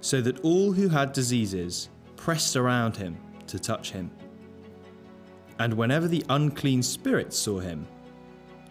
so that all who had diseases pressed around him to touch him. And whenever the unclean spirits saw him,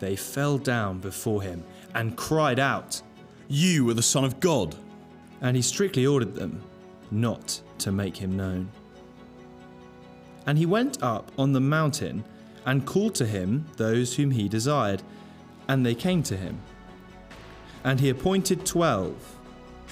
they fell down before him and cried out, You are the Son of God. And he strictly ordered them not to make him known. And he went up on the mountain and called to him those whom he desired, and they came to him. And he appointed twelve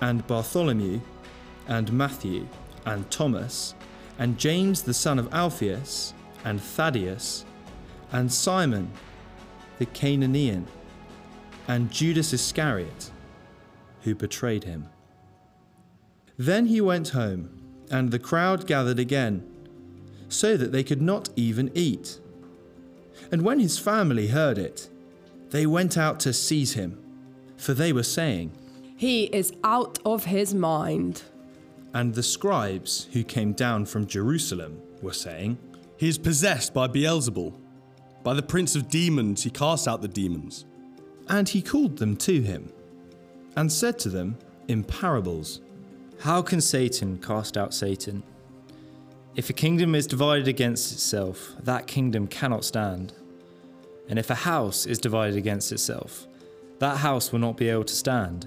and Bartholomew, and Matthew, and Thomas, and James the son of Alphaeus, and Thaddeus, and Simon the Cananaean, and Judas Iscariot, who betrayed him. Then he went home, and the crowd gathered again, so that they could not even eat. And when his family heard it, they went out to seize him, for they were saying, he is out of his mind. And the scribes who came down from Jerusalem were saying, He is possessed by Beelzebul. By the prince of demons he casts out the demons. And he called them to him, and said to them in parables, How can Satan cast out Satan? If a kingdom is divided against itself, that kingdom cannot stand. And if a house is divided against itself, that house will not be able to stand.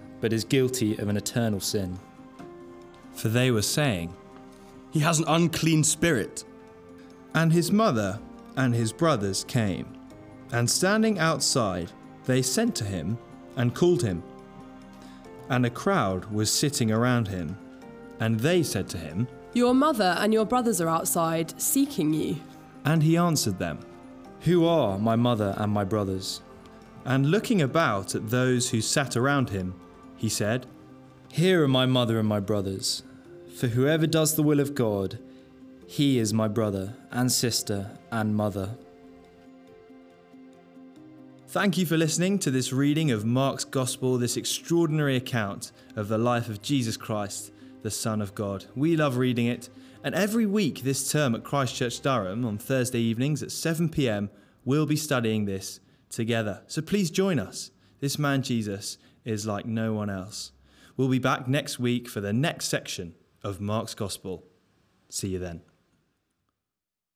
but is guilty of an eternal sin. For they were saying, He has an unclean spirit. And his mother and his brothers came, and standing outside, they sent to him and called him. And a crowd was sitting around him, and they said to him, Your mother and your brothers are outside, seeking you. And he answered them, Who are my mother and my brothers? And looking about at those who sat around him, he said, Here are my mother and my brothers. For whoever does the will of God, he is my brother and sister and mother. Thank you for listening to this reading of Mark's Gospel, this extraordinary account of the life of Jesus Christ, the Son of God. We love reading it, and every week this term at Christchurch Durham on Thursday evenings at 7 pm, we'll be studying this together. So please join us. This man Jesus is like no one else. We'll be back next week for the next section of Mark's Gospel. See you then.